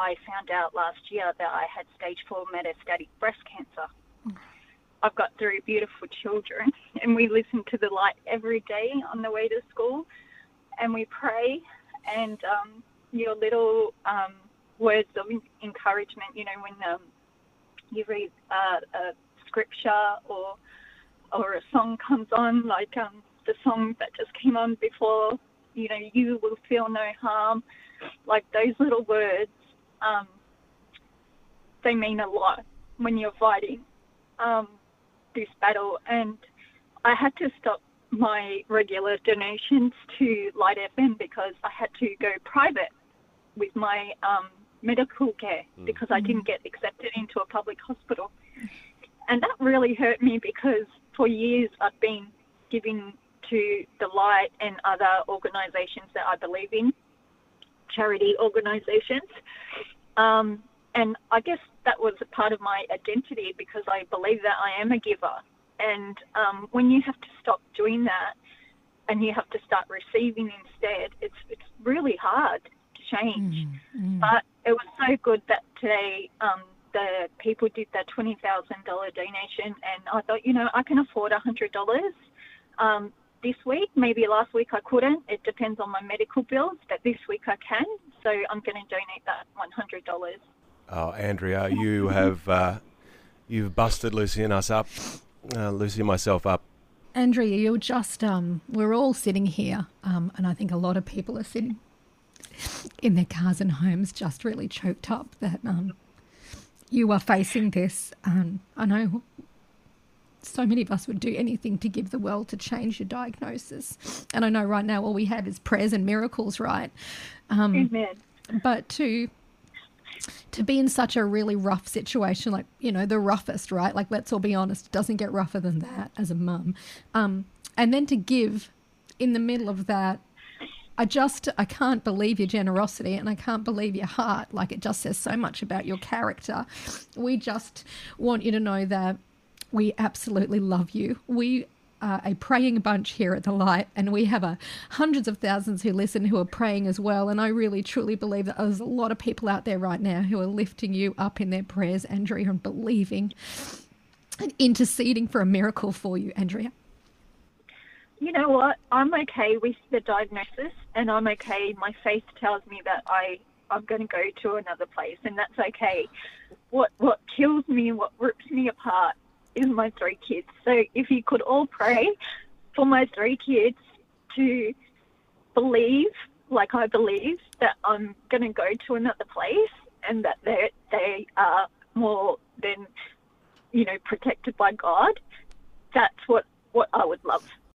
I found out last year that I had stage four metastatic breast cancer. I've got three beautiful children, and we listen to the light every day on the way to school, and we pray, and um, your little um, words of encouragement, you know, when um, you read uh, a scripture or or a song comes on, like um, the song that just came on before, you know, you will feel no harm. Like those little words, um, they mean a lot when you're fighting um, this battle. And I had to stop my regular donations to Light FM because I had to go private with my um, medical care mm. because I didn't get accepted into a public hospital. And that really hurt me because for years I've been giving to the Light and other organisations that I believe in, charity organisations. Um, and I guess that was a part of my identity because I believe that I am a giver. And um, when you have to stop doing that and you have to start receiving instead, it's it's really hard to change. Mm, mm. But it was so good that today um, the people did that twenty thousand dollar donation, and I thought, you know, I can afford a hundred dollars. Um, this week, maybe last week I couldn't. It depends on my medical bills, but this week I can. So I'm going to donate that one hundred dollars. Oh, Andrea, you have uh, you've busted Lucy and us up, uh, Lucy and myself up. Andrea, you're just um, we're all sitting here, um, and I think a lot of people are sitting in their cars and homes, just really choked up that um, you are facing this. Um, I know so many of us would do anything to give the world to change your diagnosis. And I know right now all we have is prayers and miracles, right? Um, Amen. But to to be in such a really rough situation, like you know the roughest, right? Like let's all be honest, it doesn't get rougher than that as a mum. Um, and then to give in the middle of that I just I can't believe your generosity and I can't believe your heart. Like it just says so much about your character. We just want you to know that we absolutely love you. We are a praying bunch here at the Light, and we have a hundreds of thousands who listen who are praying as well. And I really truly believe that there's a lot of people out there right now who are lifting you up in their prayers, Andrea, and believing and interceding for a miracle for you, Andrea you know what? I'm okay with the diagnosis, and I'm okay. My faith tells me that I I'm going to go to another place, and that's okay. What what kills me, what rips me apart, is my three kids. So if you could all pray for my three kids to believe, like I believe, that I'm going to go to another place, and that they they are more than you know protected by God. That's what what I would love